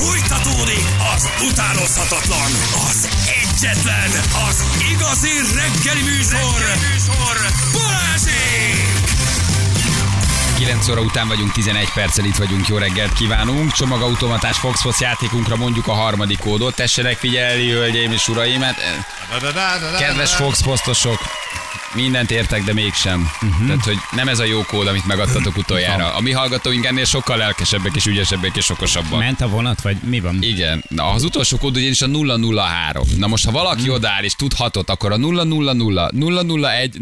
Fújtatódik az utánozhatatlan, az egyetlen, az igazi reggeli műsor, reggeli műsor Balázsék! 9 óra után vagyunk, 11 perccel itt vagyunk, jó reggelt kívánunk. Csomagautomatás Fox Fox játékunkra mondjuk a harmadik kódot. Tessenek figyelni, hölgyeim és uraim. Hát, eh, kedves Fox posztosok, mindent értek, de mégsem. Uh-huh. Tehát, hogy nem ez a jó kód, amit megadtatok utoljára. A mi hallgatóink ennél sokkal lelkesebbek és ügyesebbek és okosabbak. Ment a vonat, vagy mi van? Igen, Na, az utolsó kód ugyanis a 003. Na most, ha valaki Hmm. odaáll és tud hatot, akkor a 000, 001,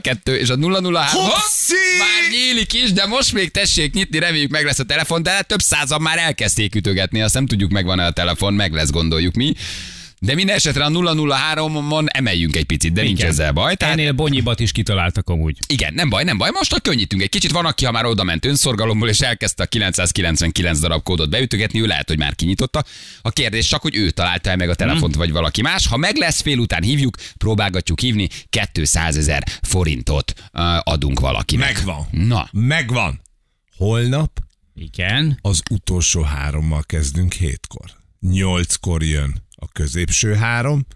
002 és a 003 hopp, Hosszi! már nyílik is, de most még tessék nyitni, reméljük meg lesz a telefon, de hát több százan már elkezdték ütögetni, azt nem tudjuk megvan-e a telefon, meg lesz gondoljuk mi. De minden esetre a 003-on emeljünk egy picit, de nincs Igen. ezzel baj. Tehát Ennél bonyibat is kitaláltak amúgy. igen, nem baj, nem baj. Most a könnyítünk egy kicsit. Van, aki, ha már oda ment önszorgalomból, és elkezdte a 999 darab kódot beütögetni, ő lehet, hogy már kinyitotta. A kérdés csak, hogy ő találta -e meg a telefont, vagy valaki más. Ha meg lesz fél után hívjuk, próbálgatjuk hívni, 200 ezer forintot adunk valakinek. Megvan. Na, Megvan. Holnap Igen. az utolsó hárommal kezdünk hétkor. Nyolckor jön a középső három,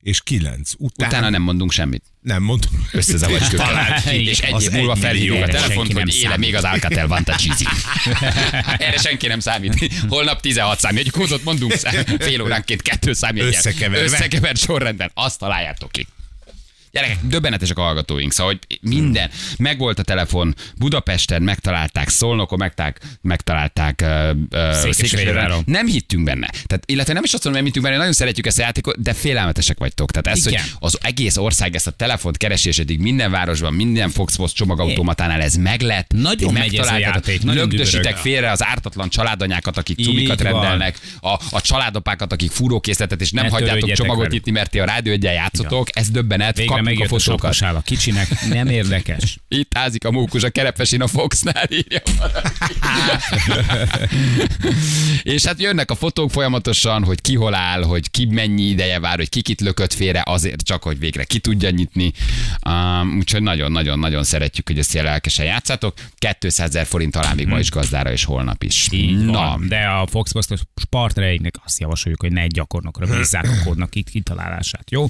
és kilenc után... utána nem mondunk semmit. nem mondom. Összezavarjuk őket. És egy év múlva felhívjuk a telefont, hogy éle még az Alcatel Vantage Erre senki nem számít. Holnap 16 számít. Egy kódot mondunk szám- fél óránként kettő számít. Összekeverve. Összekevert sorrendben. Azt találjátok ki. Gyerekek, döbbenetesek a hallgatóink, szóval hogy minden. Megvolt a telefon Budapesten, megtalálták Szolnokon, megtalálták, megtalálták uh, Székesfehérváron. Nem hittünk benne. Tehát, illetve nem is azt mondom, nem hittünk benne, nagyon szeretjük ezt a játékot, de félelmetesek vagytok. Tehát ez, Igen. hogy az egész ország ezt a telefont keresés eddig minden városban, minden Foxbox csomagautomatánál ez meg lett. Nagyon megy ez a játék, Lögdösitek félre az ártatlan családanyákat, akik cumikat rendelnek, a, a családapákat, akik fúrókészletet, és nem Ne hagyjátok csomagot velük. nyitni, mert ti a rádió egyen játszotok. Ez döbbenet. Végre Kapjuk a a kicsinek. Nem érdekes. Itt házik a mókus a kerepesén a Foxnál, írja. És hát jönnek a fotók folyamatosan, hogy ki hol áll, hogy ki mennyi ideje vár, hogy ki kit lökött félre, azért csak, hogy végre ki tudja nyitni. Um, úgyhogy nagyon-nagyon-nagyon szeretjük, hogy ezt ilyen lelkesen játszátok. 200 ezer forint talán még ma is gazdára, és holnap is. Így Na, van. De a Fox Postos partnereinknek azt javasoljuk, hogy ne egy gyakornokra bízzák a kódnak itt kitalálását, jó?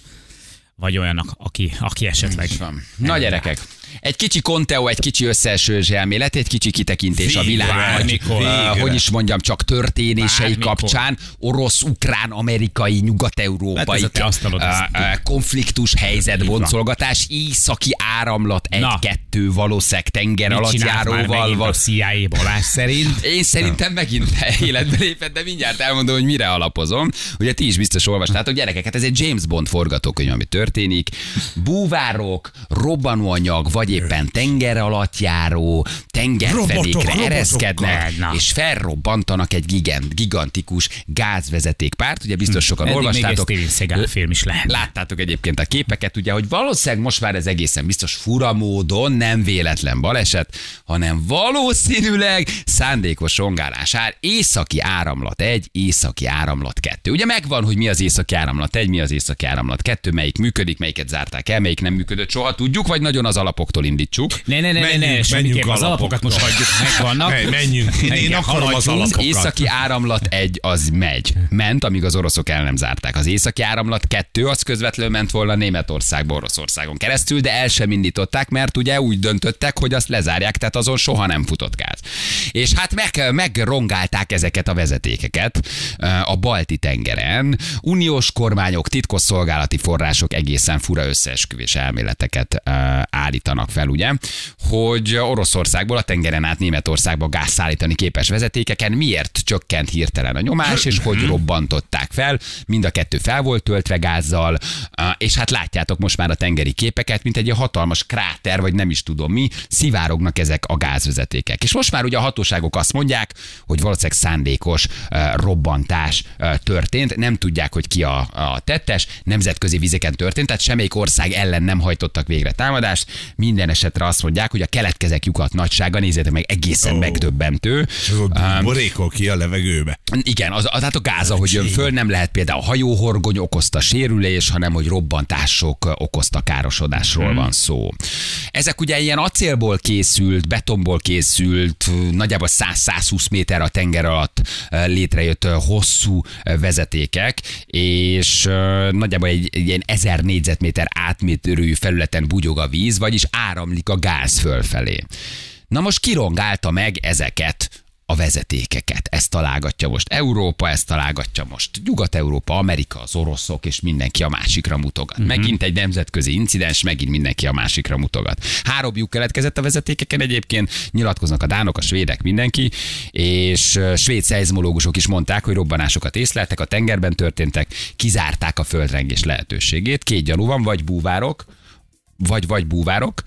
Vagy olyannak, aki, aki esetleg... Van. Na gyerekek, egy kicsi konteó, egy kicsi összeesős elmélet, egy kicsi kitekintés a világ, vagy, uh, Végre. hogy is mondjam, csak történései Bármikor. kapcsán, orosz, ukrán, amerikai, nyugat-európai Hát uh, uh, konfliktus helyzet, boncolgatás, északi áramlat, egy-kettő valószínűleg tenger Mit alatt járóval. megint a Val- CIA Balázs szerint? én szerintem megint életbe lépett, de mindjárt elmondom, hogy mire alapozom. Ugye ti is biztos olvastátok, gyerekek, hát ez egy James Bond forgatókönyv, ami történik. Búvárok, robbanóanyag, vagy éppen tenger alatt járó, tengerfenékre Robotok, ereszkednek, és felrobbantanak egy gigant, gigantikus gázvezetékpárt. Ugye biztos sokan Eddig még egy olvastátok. Steven Seagal film is lehet. Láttátok egyébként a képeket, ugye, hogy valószínűleg most már ez egészen biztos fura módon nem véletlen baleset, hanem valószínűleg szándékos rongálás ár északi áramlat egy, északi áramlat kettő. Ugye megvan, hogy mi az északi áramlat egy, mi az északi áramlat kettő, melyik működik, melyiket zárták el, melyik nem működött soha, tudjuk, vagy nagyon az alapoktól indítsuk. Ne, ne, ne, ne, ne, Menjünk, menjünk az alapokat most hagyjuk, megvannak. Hey, menjünk. Én, én akarom az alapokat. Északi áramlat egy az megy. Ment, amíg az oroszok el nem zárták. Az északi áramlat kettő az közvetlenül ment volna Németországba, Oroszországon keresztül, de el sem indították, mert ugye úgy döntöttek, hogy azt lezárják, tehát azon soha nem futott gáz. És hát meg, megrongálták ezeket a vezetékeket eh, a balti tengeren. Uniós kormányok, titkosszolgálati források egészen fura összeesküvés elméleteket eh, állítanak fel, ugye, hogy Oroszországból a tengeren át Németországba gáz szállítani képes vezetékeken miért csökkent hirtelen a nyomás, és hogy robbantották fel. Mind a kettő fel volt töltve gázzal, és hát látjátok most már a tengeri képeket, mint egy hatalmas kráter, vagy nem is tudom mi, szivárognak ezek a gázvezetékek. És most már ugye a hatóságok azt mondják, hogy valószínűleg szándékos robbantás történt, nem tudják, hogy ki a, a tettes, nemzetközi vizeken történt, tehát semmelyik ország ellen nem hajtottak végre támadást. Mi minden esetre azt mondják, hogy a keletkezek lyukat nagysága, nézzétek meg, egészen Ó. megdöbbentő. És az ott borékol ki a levegőbe. Igen, az, az hát a gáz, ahogy jön föl, nem lehet például hajóhorgony okozta sérülés, hanem hogy robbantások okozta károsodásról van szó. Ezek ugye ilyen acélból készült, betonból készült, nagyjából 100-120 méter a tenger alatt eh, létrejött eh, hosszú eh, vezetékek, és nagyjából egy, egy ilyen 1000 négyzetméter átmérő felületen bugyog a víz, vagyis áramlik a gáz fölfelé. Na most kirongálta meg ezeket a vezetékeket. Ezt találgatja most Európa, ezt találgatja most Nyugat-Európa, Amerika, az oroszok, és mindenki a másikra mutogat. Uh-huh. Megint egy nemzetközi incidens, megint mindenki a másikra mutogat. Három lyuk keletkezett a vezetékeken egyébként, nyilatkoznak a dánok, a svédek, mindenki, és svéd szeizmológusok is mondták, hogy robbanásokat észleltek, a tengerben történtek, kizárták a földrengés lehetőségét. Két gyanú van, vagy búvárok, vagy, vagy búvárok,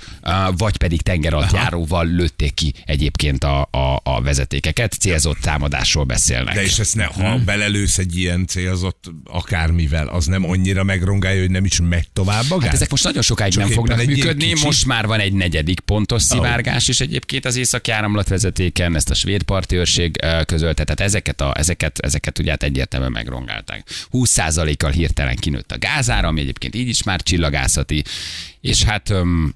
vagy pedig tengeralattjáróval lőtték ki egyébként a, a, a vezetékeket. Célzott támadásról beszélnek. De és ezt ne, ha Hmm. belelősz egy ilyen célzott akármivel, az nem annyira megrongálja, hogy nem is megy tovább a gáz? Hát ezek most nagyon sokáig Csak nem fognak működni, kicsi- most már van egy negyedik pontos szivárgás is egyébként az északi áramlatvezetéken, ezt a svéd parti őrség közölte, tehát ezeket, a, ezeket, ezeket ugye hát egyértelműen megrongálták. 20%-kal hirtelen kinőtt a gázára, ami egyébként így is már csillagászati, és hát öm,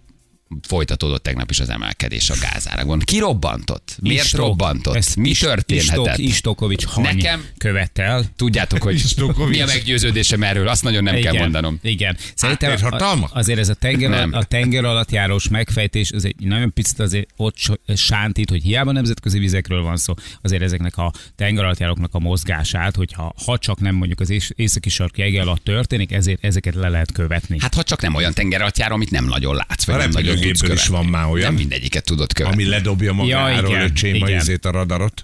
folytatódott tegnap is az emelkedés a gázárakon. Ki robbantott? Miért Istok- robbantott? ezt Mi történhetett? Istok, Istokovics Hany Nekem- követel. Tudjátok, hogy mi a meggyőződésem erről, azt nagyon nem kell mondanom. Igen. Szerintem Háttérhatalmak? a- azért ez a tenger, Nem. a tenger alatt járós megfejtés, az egy nagyon picit azért ott sántít, hogy hiába nemzetközi vizekről van szó, azért ezeknek a tenger alatt járóknak a mozgását, hogyha ha csak nem mondjuk az ész- északi sarki ege alatt történik, ezért ezeket le lehet követni. Hát ha csak nem olyan tengeralattjáró, amit nem nagyon látsz, vagy nem nagyon repülőgépből is van már olyan. Nem mindegyiket tudod követni. Ami ledobja magáról, igen, öcsém, a izét a radarat.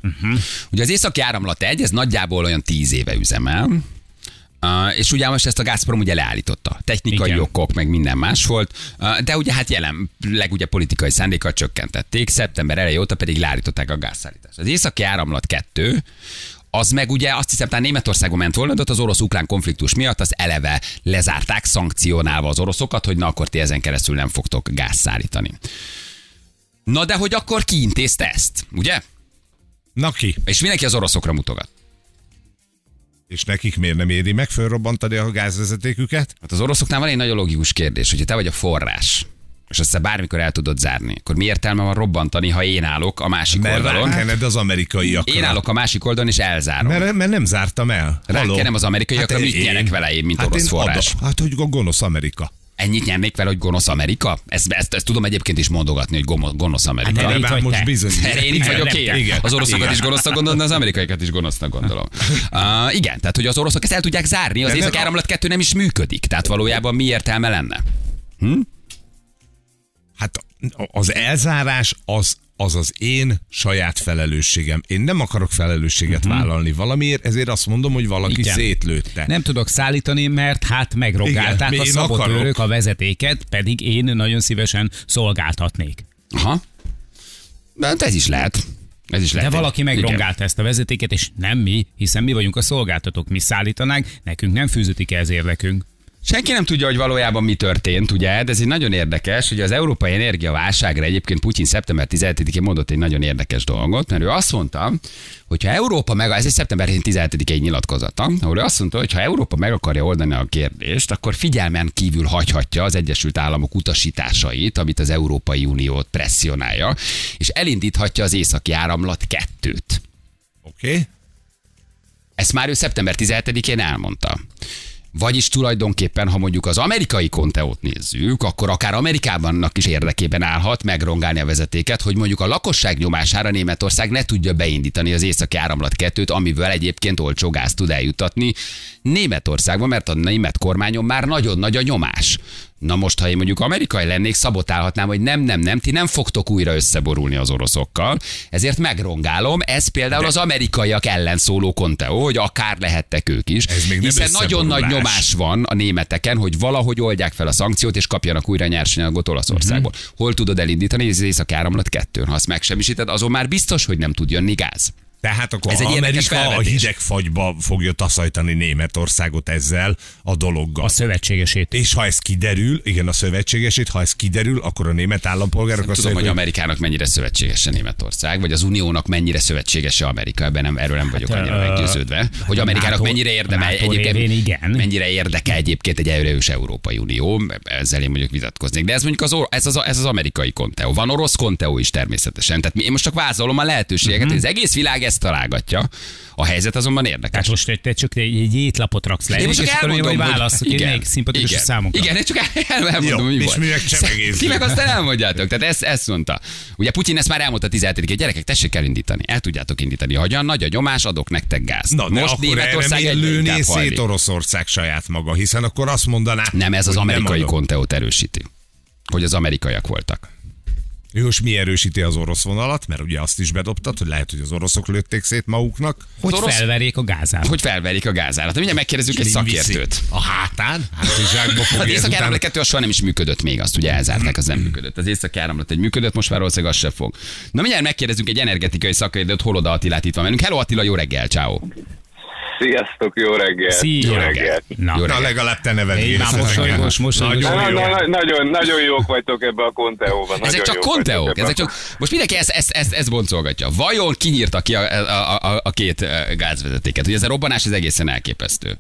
Ugye az északi áramlat egy, ez nagyjából olyan tíz éve üzemel. Uh, és ugye most ezt a Gazprom ugye leállította. Technikai Igen. okok, meg minden más volt, uh, de ugye hát jelenleg ugye politikai szándékkal csökkentették, szeptember eleje óta pedig leállították a gázszállítást. Az északi áramlat 2, az meg ugye azt hiszem, talán Németországban ment volna, de az orosz-ukrán konfliktus miatt az eleve lezárták, szankcionálva az oroszokat, hogy na akkor ti ezen keresztül nem fogtok gáz szállítani. Na de hogy akkor ki intézte ezt, ugye? Na ki? És mindenki az oroszokra mutogat. És nekik miért nem éri meg fölrobbantani a gázvezetéküket? Hát az oroszoknál van egy nagyon logikus kérdés, hogyha te vagy a forrás, és azt te bármikor el tudod zárni, akkor mi értelme van robbantani, ha én állok a másik Mert oldalon? rákened az amerikaiakra. Én állok a másik oldalon, és elzárom. Mert, mert nem zártam el. Halló? Rákenem az amerikaiakra, mit én- nyerek vele én, mint hát orosz én forrás? Adom. Hát, hogy a gonosz Amerika. Ennyit nyernék vele, hogy gonosz Amerika? Ezt, ezt, ezt tudom egyébként is mondogatni, hogy gomo- gonosz Amerika. Hát itt már vagy most bizony. Én itt vagyok én. Igen. Az oroszokat Igen. is gonosznak gondolom, de az amerikaiakat is gonosznak gondolom. Uh, igen, tehát hogy az oroszok ezt el tudják zárni, az észak áramlat kettő nem is működik. Tehát valójában mi értelme lenne? Hát az elzárás az, az az én saját felelősségem. Én nem akarok felelősséget uh-huh. vállalni valamiért, ezért azt mondom, hogy valaki Igen. szétlőtte. Nem tudok szállítani, mert hát megrongálták Igen, a szabotőrök a vezetéket, pedig én nagyon szívesen szolgáltatnék. Aha. De hát ez is lehet. Ez is De lehet. valaki Igen. megrongálta ezt a vezetéket, és nem mi, hiszen mi vagyunk a szolgáltatók, mi szállítanánk, nekünk nem fűződik ez érdekünk. Senki nem tudja, hogy valójában mi történt, ugye? De ez egy nagyon érdekes, hogy az európai energiaválságra egyébként Putyin szeptember 17-én mondott egy nagyon érdekes dolgot, mert ő azt mondta, hogy ha Európa meg, ez egy szeptember 17-i nyilatkozata, ahol ő azt mondta, hogy ha Európa meg akarja oldani a kérdést, akkor figyelmen kívül hagyhatja az Egyesült Államok utasításait, amit az Európai Uniót presszionálja, és elindíthatja az északi áramlat kettőt. Oké? Okay? Ezt már ő szeptember 17-én elmondta. Vagyis tulajdonképpen, ha mondjuk az amerikai konteót nézzük, akkor akár Amerikában is érdekében állhat megrongálni a vezetéket, hogy mondjuk a lakosság nyomására Németország ne tudja beindítani az északi áramlat kettőt, amivel egyébként olcsó gáz tud eljutatni Németországba, mert a német kormányon már nagyon nagy a nyomás. Na most, ha én mondjuk amerikai lennék, szabotálhatnám, hogy nem, nem, nem, ti nem fogtok újra összeborulni az oroszokkal, ezért megrongálom. Ez például az amerikaiak ellen szóló konteó, hogy akár lehettek ők is. Ez még nem hiszen nagyon nagy nyomás van a németeken, hogy valahogy oldják fel a szankciót, és kapjanak újra nyersanyagot Olaszországból. Mhm. Hol tudod elindítani? Ez az északi áramlat kettőn. Ha azt megsemmisíted, azon már biztos, hogy nem tud jönni gáz. Tehát akkor Ez egy Amerika a hideg fagyba fogja taszajtani Németországot ezzel a dologgal. A szövetségesét. És ha ez kiderül, igen, a szövetségesét, ha ez kiderül, akkor a német állampolgárok Nem azt tudom, hogy Amerikának mennyire szövetségese Németország, vagy az Uniónak mennyire szövetségese Amerika, ebben nem, erről nem vagyok Hát, annyira ö, meggyőződve. Hogy Amerikának NATO mennyire érdemel NATO révén igen. mennyire érdeke egyébként egy erős Európai Unió, ezzel én mondjuk vitatkoznék. De ez mondjuk az, ez az, ez az amerikai konteó. Van orosz konteó is természetesen. Tehát én most csak vázolom a lehetőségeket, Mhm. hogy az egész világ ezt találgatja. A helyzet azonban érdekes. Tehát most te, te csak egy, egy étlapot raksz le, Én most és csak elmondom, hogy hogy válaszok, hogy melyik szimpatikus a igen, számunkra. Igen, én csak el, elmondom, Jó, hogy mi és volt. mi csemegezzünk. Ti meg aztán elmondjátok. Tehát ezt, ezt mondta. Ugye Putyin ezt már elmondta 17 gyerekek, tessék elindítani. El tudjátok indítani. Hogyan nagy a nyomás, adok nektek gáz. Na, de most akkor erre Németország miért egyre lőné szét. Oroszország saját maga, hiszen akkor azt mondaná, Nem, ez az hogy amerikai konteót erősíti. Hogy az amerikaiak voltak. Jó, és mi erősíti az orosz vonalat, mert ugye azt is bedobtad, hogy lehet, hogy az oroszok lőtték szét maguknak. Hogy Az orosz- felverjék a gázát. Hogy felverik a gázárat. Mindjárt megkérdezzük egy szakértőt. A hátán? Hátizsákba Az fogja északi ezután- áramlat 2 az soha nem is működött még, azt ugye elzárták, az nem működött. Az északi áramlat egy működött, most már valószínűleg az se fog. Na mindjárt megkérdezünk egy energetikai szakértőt, Holoda Attilát itt van velünk. Hello Attila, jó reggel, ciao. Sziasztok, jó reggel! Szia. Jó reggel! Na, Jó Na, reggel. legalább te neved Így már mosolygós. Na, Nagyon na, jó. na, nagyon, nagyon jók vagytok ebbe a konteóban. Ezek nagyon csak konteók, ezek csak... Most mindenki ezt, ezt, ezt, ezt boncolgatja. Vajon ki nyírta ki a, a, a, a két eh, gázvezetéket? Ugye ez a robbanás ez egészen elképesztő.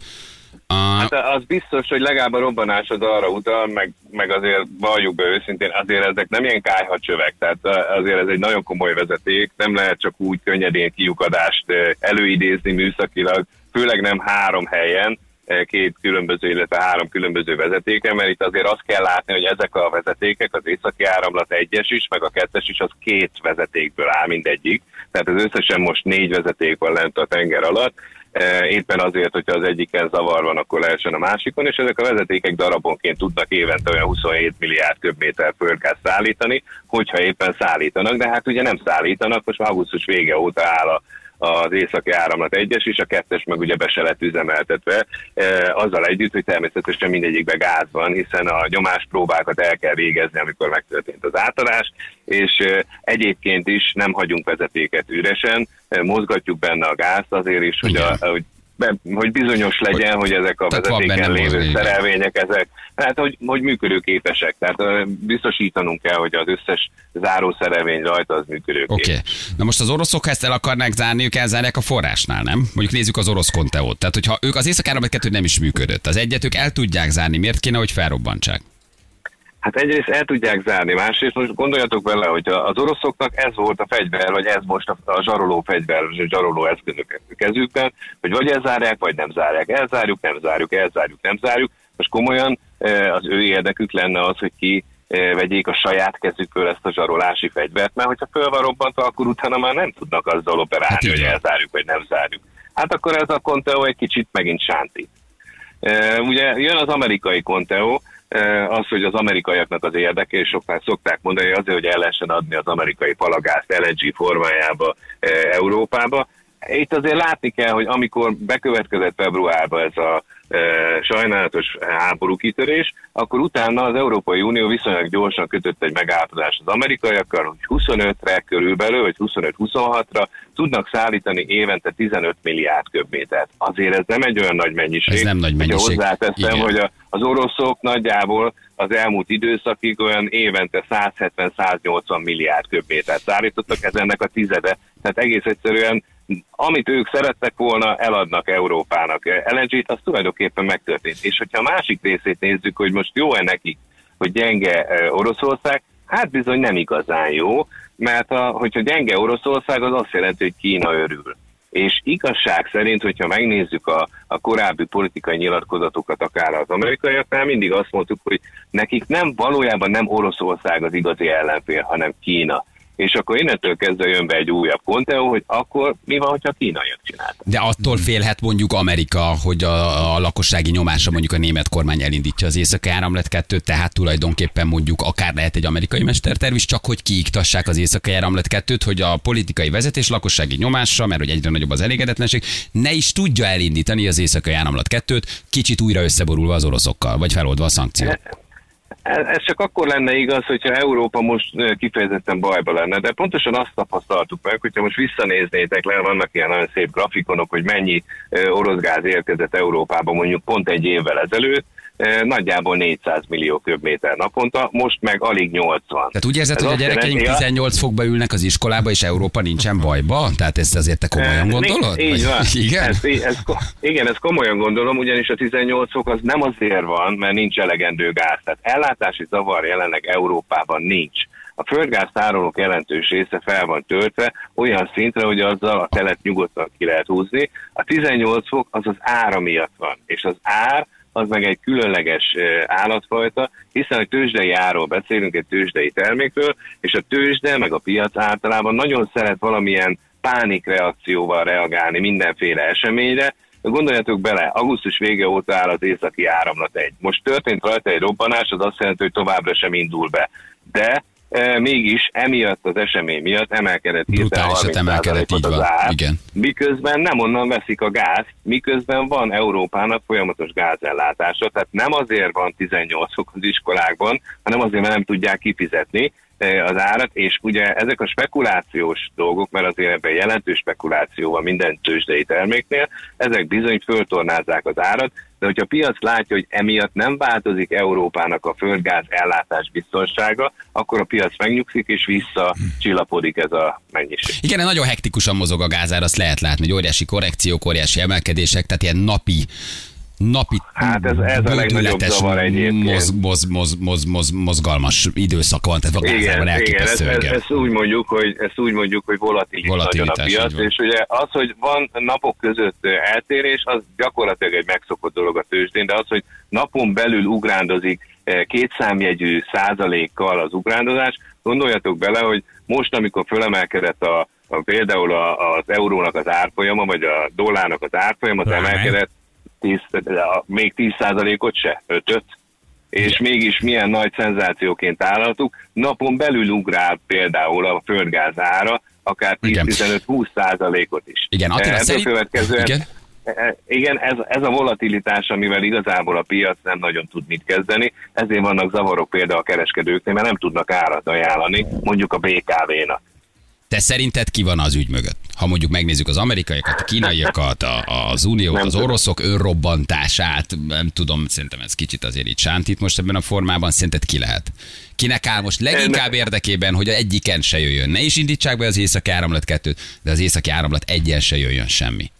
A, Hát az biztos, hogy legalább a robbanás az arra utal, meg, meg azért valljuk be őszintén, azért ezek nem ilyen kájhacsövek, tehát azért ez egy nagyon komoly vezeték, nem lehet csak úgy könnyedén kiukadást eh, előidézni műszakilag, főleg nem három helyen, eh, két különböző, illetve három különböző vezetéken, mert itt azért azt kell látni, hogy ezek a vezetékek, az északi áramlat egyes is, meg a kettes is, az két vezetékből áll mindegyik. Tehát az összesen most négy vezeték van lent a tenger alatt, Eh, éppen azért, hogyha az egyiken zavar van, akkor lehessen a másikon, és ezek a vezetékek darabonként tudnak évente olyan 27 milliárd köbméter földgáz szállítani, hogyha éppen szállítanak, de hát ugye nem szállítanak, most már augusztus vége óta áll a az északi áramlat egyes, és a kettes meg ugye be se lett üzemeltetve, e, azzal együtt, hogy természetesen mindegyikben gáz van, hiszen a nyomáspróbákat el kell végezni, amikor megtörtént az átadás, és e, egyébként is nem hagyunk vezetéket üresen, e, mozgatjuk benne a gázt azért is, hogy, a, hogy be, hogy bizonyos legyen, hogy, hogy ezek a Tehát vezetéken lévő szerelvények, ezek, hát hogy, hogy működőképesek. Tehát biztosítanunk kell, hogy az összes zárószerelvény rajta az működőképes. Oké. Okay. Na most az oroszok, ha ezt el akarnák zárni, ők elzárják a forrásnál, nem? Mondjuk nézzük az orosz konteót. Tehát, hogyha ők az éjszakáramlat kettő nem is működött. Az egyet ők el tudják zárni. Miért kéne, hogy felrobbantsák? Hát egyrészt el tudják zárni, másrészt most gondoljatok bele, hogy az oroszoknak ez volt a fegyver, vagy ez most a, a zsaroló fegyver, a zsaroló eszközök kezükben, hogy vagy elzárják, vagy nem zárják. Elzárjuk, nem zárjuk, elzárjuk, nem zárjuk. Most komolyan eh, az ő érdekük lenne az, hogy ki eh, vegyék a saját kezükből ezt a zsarolási fegyvert, mert hogyha föl van robbantva, akkor utána már nem tudnak azzal operálni, Hát hogy elzárjuk, vagy nem zárjuk. Hát akkor ez a Conteo egy kicsit megint sántít. E, Ugye jön az amerikai konteó, e, az, hogy az amerikaiaknak az érdeke, és sokan szokták mondani, azért, hogy el lehessen adni az amerikai palagázt LNG formájába Európába. Itt azért látni kell, hogy amikor bekövetkezett februárban ez a sajnálatos háború kitörés, akkor utána az Európai Unió viszonylag gyorsan kötött egy megállapodást az amerikaiakkal, hogy 25-re körülbelül, vagy 25-26-ra tudnak szállítani évente 15 milliárd köbmétert. Azért ez nem egy olyan nagy mennyiség. Ez nem nagy mennyiség. Hozzáteszem, Igen. hogy a, az oroszok nagyjából az elmúlt időszakig olyan évente 170-180 milliárd köbmétert szállítottak, ez ennek a tizede. Tehát egész egyszerűen amit ők szerettek volna, eladnak Európának LNG-t, az tulajdonképpen megtörtént. És hogyha a másik részét nézzük, hogy most jó-e nekik, hogy gyenge eh, Oroszország, hát bizony nem igazán jó, mert a, hogyha gyenge Oroszország, az azt jelenti, hogy Kína örül. És igazság szerint, hogyha megnézzük a, a korábbi politikai nyilatkozatokat, akár az amerikaiaknál, mindig azt mondtuk, hogy nekik nem valójában nem Oroszország az igazi ellenfél, hanem Kína. És akkor innentől kezdve jön be egy újabb konteó, hogy akkor mi van, hogyha kínaiak csináltak. De attól félhet mondjuk Amerika, hogy a, a lakossági nyomásra mondjuk a német kormány elindítja az északi áramlat kettőt, tehát tulajdonképpen mondjuk akár lehet egy amerikai mesterterv is, csak hogy kiiktassák az északi áramlat kettőt, hogy a politikai vezetés lakossági nyomásra, mert hogy egyre nagyobb az elégedetlenség, ne is tudja elindítani az északi áramlat kettőt, kicsit újra összeborulva az oroszokkal, vagy feloldva a szankciót. Ez csak akkor lenne igaz, hogyha Európa most kifejezetten bajba lenne, de pontosan azt tapasztaltuk meg, hogyha most visszanéznétek le, vannak ilyen nagyon szép grafikonok, hogy mennyi orosz gáz érkezett Európába mondjuk pont egy évvel ezelőtt, nagyjából 400 millió köbméter naponta, most meg alig 80. Tehát úgy érzed, Ez hogy a gyerekeink jelenti, 18 fokba ülnek az iskolába, és Európa nincsen bajba? Tehát ezt azért te komolyan gondolod? Így van. Igen? Ez, ez, igen, ezt komolyan gondolom, ugyanis a 18 fok az nem azért van, mert nincs elegendő gáz. Tehát ellátási zavar jelenleg Európában nincs. A földgáz tárolók jelentős része fel van töltve olyan szintre, hogy azzal a telet nyugodtan ki lehet húzni. A 18 fok az az ára miatt van, és az ár az meg egy különleges állatfajta, hiszen egy tőzsdei árról beszélünk, egy tőzsdei termékről, és a tőzsde meg a piac általában nagyon szeret valamilyen pánikreakcióval reagálni mindenféle eseményre. Gondoljatok bele, augusztus vége óta áll az északi áramlat egy. Most történt rajta egy robbanás, az azt jelenti, hogy továbbra sem indul be. De mégis emiatt az esemény miatt emelkedett Brutálisat 30%-ot emelkedett, így az van. ár, Igen. miközben nem onnan veszik a gáz, miközben van Európának folyamatos gázellátása, tehát nem azért van 18 fok az iskolákban, hanem azért, mert nem tudják kifizetni eh, az árat, és ugye ezek a spekulációs dolgok, mert azért ebben jelentős spekuláció van minden tőzsdei terméknél, ezek bizony föltornázzák az árat, de hogyha a piac látja, hogy emiatt nem változik Európának a földgáz ellátás biztonsága, akkor a piac megnyugszik, és visszacsillapodik ez a mennyiség. Igen, nagyon hektikusan mozog a gázár, azt lehet látni, hogy óriási korrekciók, óriási emelkedések, tehát ilyen napi napi Hát ez- ez a legnagyobb zavar egyébként. moz, moz, moz, moz, moz, mozgalmas időszak van, tehát a gázárban Igen, igen ezt, elképesztő. ezt, ezt, úgy mondjuk, hogy ezt úgy mondjuk, hogy volatilis, Volatilitás, nagyon a piac, és ugye az, hogy van napok között eltérés, az gyakorlatilag egy megszokott dolog a tőzsdén, de az, hogy napon belül ugrándozik két számjegyű százalékkal az ugrándozás, gondoljatok bele, hogy most, amikor fölemelkedett a, a például a, az eurónak az árfolyama, vagy a dollárnak az árfolyama, az emelkedett 10, a- még 10%-ot se, 5 és mégis milyen nagy szenzációként állhatunk. Napon belül ugrál például a földgáz ára, akár Igen. 10-15-20 százalékot is. Igen, Attila, Ebből szerint- következően, Igen. E, Igen, ez, ez a volatilitás, amivel igazából a piac nem nagyon tud mit kezdeni, ezért vannak zavarok például a kereskedőknél, mert nem tudnak árat ajánlani, mondjuk a BKV-nak. Te szerinted ki van az ügy mögött? Ha mondjuk megnézzük az amerikaiakat, a kínaiakat, a, az uniót, Nem az oroszok önrobbantását, nem tudom, szerintem ez kicsit azért így sántít most ebben a formában, szerinted ki lehet? Kinek áll most leginkább érdekében, hogy a egyiken se jöjjön? Ne is indítsák be az északi áramlat kettőt, de az északi áramlat egyen se jöjjön semmi.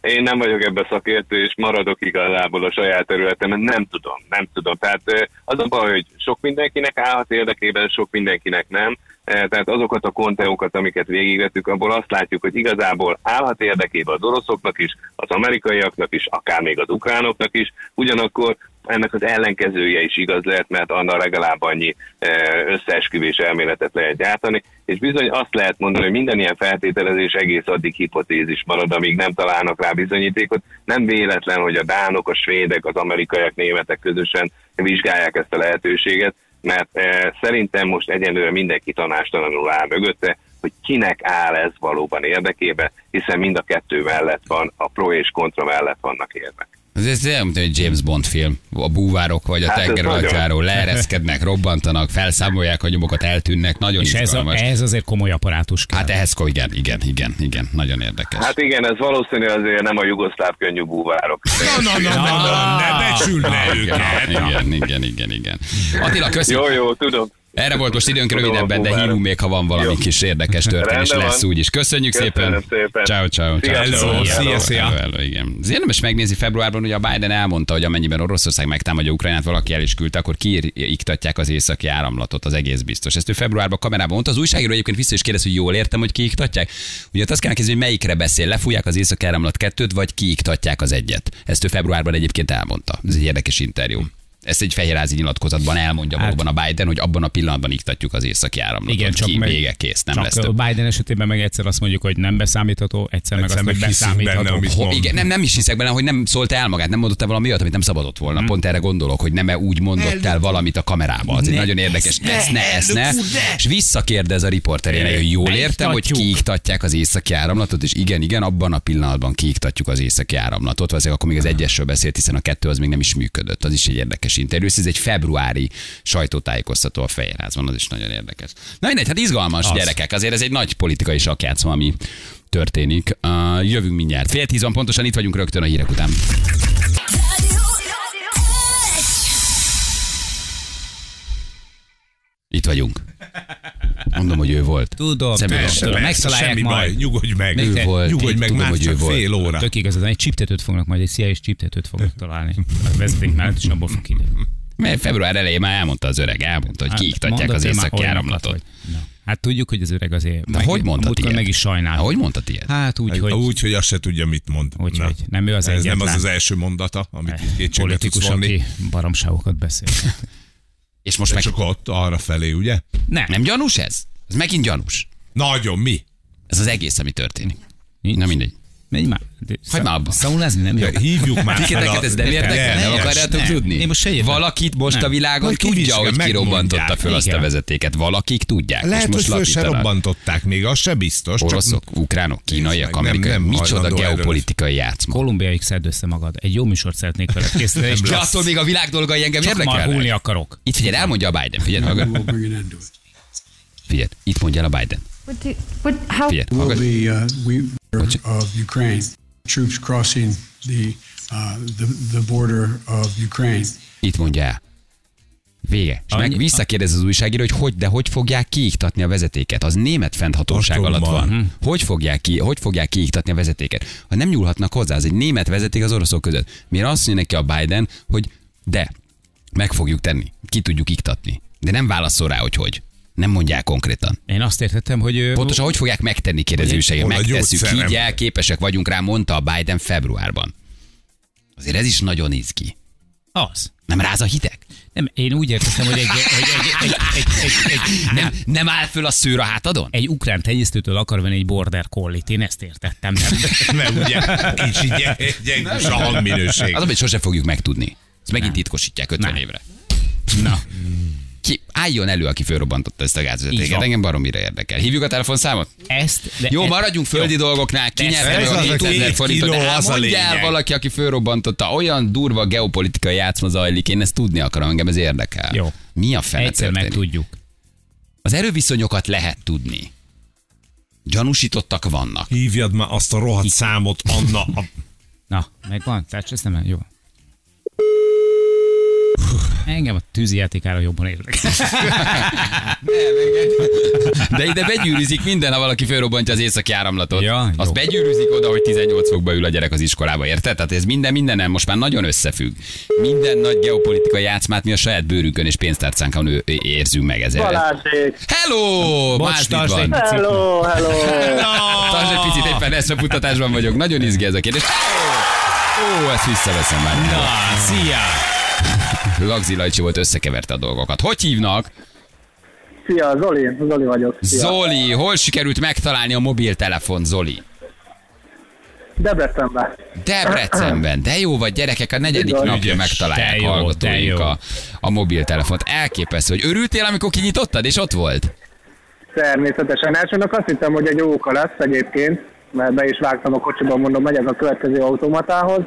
Én nem vagyok ebbe szakértő, és maradok igazából a saját területemen, nem tudom, nem tudom. Tehát eh, az a baj, hogy sok mindenkinek állhat érdekében, sok mindenkinek nem. Eh, Tehát azokat a konteókat, amiket végigvettük, abból azt látjuk, hogy igazából állhat érdekében az oroszoknak is, az amerikaiaknak is, akár még az ukránoknak is, ugyanakkor ennek az ellenkezője is igaz lehet, mert annál legalább annyi eh, összeesküvés elméletet lehet gyártani, és bizony azt lehet mondani, hogy minden ilyen feltételezés egész addig hipotézis marad, amíg nem találnak rá bizonyítékot. Nem véletlen, hogy a dánok, a svédek, az amerikaiak, németek közösen vizsgálják ezt a lehetőséget, mert eh, szerintem most egyenlőre mindenki tanástalanul áll mögötte, hogy kinek áll ez valóban érdekébe, hiszen mind a kettő mellett van, a pro és kontra mellett vannak érvek. Ez, ez olyan, mint egy James Bond film. A búvárok vagy a Hát ez tengeralattjáró leereszkednek, robbantanak, felszámolják a nyomokat, eltűnnek. Nagyon És ez, a, ez azért komoly apparátus kell. Hát ehhez, igen, igen, igen, igen, nagyon érdekes. Hát igen, ez valószínű azért nem a jugoszláv könnyű búvárok. Na, na, na, na, na, ne igen, őket. igen, igen, igen, igen. Attila, köszönjük. Jó, jó, tudom. Erre volt most időnk rövidebben, de hívunk még, ha van valami Jó. kis érdekes történés, lesz van. úgyis. Köszönjük szépen. Ciao, ciao, ciao. Szia, szia. igen. Ez érdemes megnézni februárban, ugye a Biden elmondta, hogy amennyiben Oroszország megtámadja Ukrajnát, valaki el is küldte, akkor kiiktatják az északi áramlatot, az egész biztos. Ezt ő februárban kamerában mondta. Az újságíró egyébként vissza is kérdez, hogy jól értem, hogy kiiktatják. Ugye azt kell kérdezni, hogy melyikre beszél, lefújják az északi áramlat kettőt, vagy kiiktatják az egyet. Ezt ő februárban egyébként elmondta. Ez egy érdekes interjú. Ezt egy fehérházi nyilatkozatban elmondja Hát- valóban a Biden, hogy abban a pillanatban iktatjuk az északi áramlatot. Igen, csak ki, meg- vége, kész, nem csak lesz több. Biden esetében meg egyszer azt mondjuk, hogy nem beszámítható, egyszer, meg Egyszer azt, hogy meg hiszünk benne, beszámítható. amit mond. igen, nem, nem is hiszek benne, hogy nem szólt el magát, nem mondott el valami olyat, amit nem szabadott volna. Hmm. Pont erre gondolok, hogy nem -e úgy mondott el valamit a kamerába. Az egy nagyon érdekes. Ezt ne, ezt ne. És visszakérdez a riporterére, hogy jól értem, hogy kiiktatják az északi áramlatot, és igen, igen, abban a pillanatban kiiktatjuk az északi áramlatot. Valószínűleg akkor még az egyesről beszélt, hiszen a kettő az még nem is működött. Az is egy érdekes interjú, ez egy februári sajtótájékoztató a Fehérházban, az is nagyon érdekes. Na mindegy, hát izgalmas az. gyerekek, azért ez egy nagy politikai sakjátszma, ami történik. Uh, jövünk mindjárt. Fél tíz van pontosan, itt vagyunk rögtön a hírek után. Itt vagyunk. Mondom, hogy ő volt. Tudom, tudom, Semmi majd. baj, nyugodj meg. Ő volt, Nyugodj meg, tudom, már hogy ő csak volt. fél óra. Tök igazad, egy csiptetőt fognak majd, egy CIA csiptetőt fognak találni. A vezeték mellett, és abból fog kiderülni. Mert február elején már elmondta az öreg, elmondta, hogy kiiktatják Mondott az északi áramlatot. hogy-. Hát tudjuk, hogy az öreg azért. De hogy mondhat múltkor ilyet? meg is sajnál. Hogy mondtad ilyet? Hát úgy, hogy Úgy, hogy azt se tudja, mit mond. Hogy- Na. hogy nem ő az Ez nem egyetlen. az az első mondata, amit itt kétségbe tudsz politikus, vonni. aki baromságokat beszél. És most meg Csak ott arra felé, ugye? Nem, nem gyanús ez? Ez megint gyanús. Nagyon, mi? Ez az egész, ami történik. Na mindegy. Menj már. Hagyd már abba. Szaunázni nem jó. Hívjuk már Titeket ez nem érdekel? Nem akarjátok tudni? Én most se értem. Valakit most Nem. a világon Majd tudja, hogy kirobbantotta föl azt a vezetéket. Valakik tudják. Lehet, és most hogy föl se robbantották még, az se biztos. Oroszok, ukránok, kínaiak, amerikai. Micsoda geopolitikai játszma. Kolumbiaig szedd össze magad. Egy jó műsort szeretnék veled készíteni, és attól még a világ dolgai engem csak marhulni érdekelnek. akarok. Itt figyelj, elmondja a Biden. Figyelj, it. Figyelj, itt mondja el a Biden. Figyelj, Will we of Ukraine troops crossing the, uh, the the border of Ukraine. Itt mondja el. Vége. És meg visszakérdez az újságíró, hogy hogy, de hogy fogják kiiktatni a vezetéket. Az német fennhatóság alatt van. Hogy fogják, ki, hogy fogják kiiktatni a vezetéket? Ha nem nyúlhatnak hozzá, az egy német vezeték az oroszok között. Miért azt mondja neki a Biden, hogy de, meg fogjuk tenni, ki tudjuk iktatni. De nem válaszol rá, hogy hogy. Nem mondják konkrétan. Én azt értettem, hogy Pontosan hogy fogják megtenni, a Megtesszük, gyógyszerem? így el, képesek vagyunk rá, mondta a Biden februárban. Azért ez is nagyon izgi. az. Nem ráz a hideg? Nem, én úgy értettem, hogy egy, egy, egy, egy, egy, egy, egy, Nem, nem áll föl a szőr a hátadon? egy ukrán tenyésztőtől akar venni egy border collie Én ezt értettem. Nem. Mert ugye kicsi gy- gyengus a hangminőség. Az, hogy sose fogjuk megtudni. Ezt megint titkosítják 50 Nem. évre. Na, Ki, álljon elő, aki fölrobbantotta ezt a gázvezetéket. Engem baromira érdekel. Hívjuk a telefonszámot? ezt... De Jó, e- maradjunk földi Jó. dolgoknál, ki De nyert ez elő az a a 2000 két forintot, de az a mondja el valaki, aki fölrobbantotta, olyan durva geopolitikai játszma zajlik, én ezt tudni akarom, engem ez érdekel. Jó. Mi a fene Egyszer történik? megtudjuk. Az erőviszonyokat lehet tudni. Gyanúsítottak vannak. Hívjad már azt a rohadt számot, Anna. A... Na, megvan? Tehát ezt nem jó. Engem a tűzijátékára jobban érdekel. De ide begyűrűzik minden, ha valaki fölrobbantja az északi áramlatot. Ja, az jó. begyűrűzik oda, hogy 18 fokba ül a gyerek az iskolába, érted? Tehát ez minden mindenen most már nagyon összefügg. Minden nagy geopolitikai játszmát mi a saját bőrünkön és pénztárcánkon érzünk meg ezzel. Balázsék! Hello! Bocs, Más tartsd van. egy picit. Hello, hello! Tartsd egy picit, éppen ezt a futatásban vagyok. Nagyon izgi ez a kérdés. Ó, ezt visszaveszem már. Na, szia! Lagzi Lajcsi volt, összekeverte a dolgokat. Hogy hívnak? Szia, Zoli, Zoli vagyok. Szia. Zoli, hol sikerült megtalálni a mobiltelefon, Zoli? Debrecenben. Debrecenben, de jó vagy gyerekek, a negyedik Bizony. napja megtalálják De jó, de hallgatóink a, a mobiltelefont. Elképesztő, hogy örültél, amikor kinyitottad, és ott volt? Természetesen. Elsőnek azt hittem, hogy egy óka lesz egyébként, mert be is vágtam a kocsiba, mondom, megyek a következő automatához.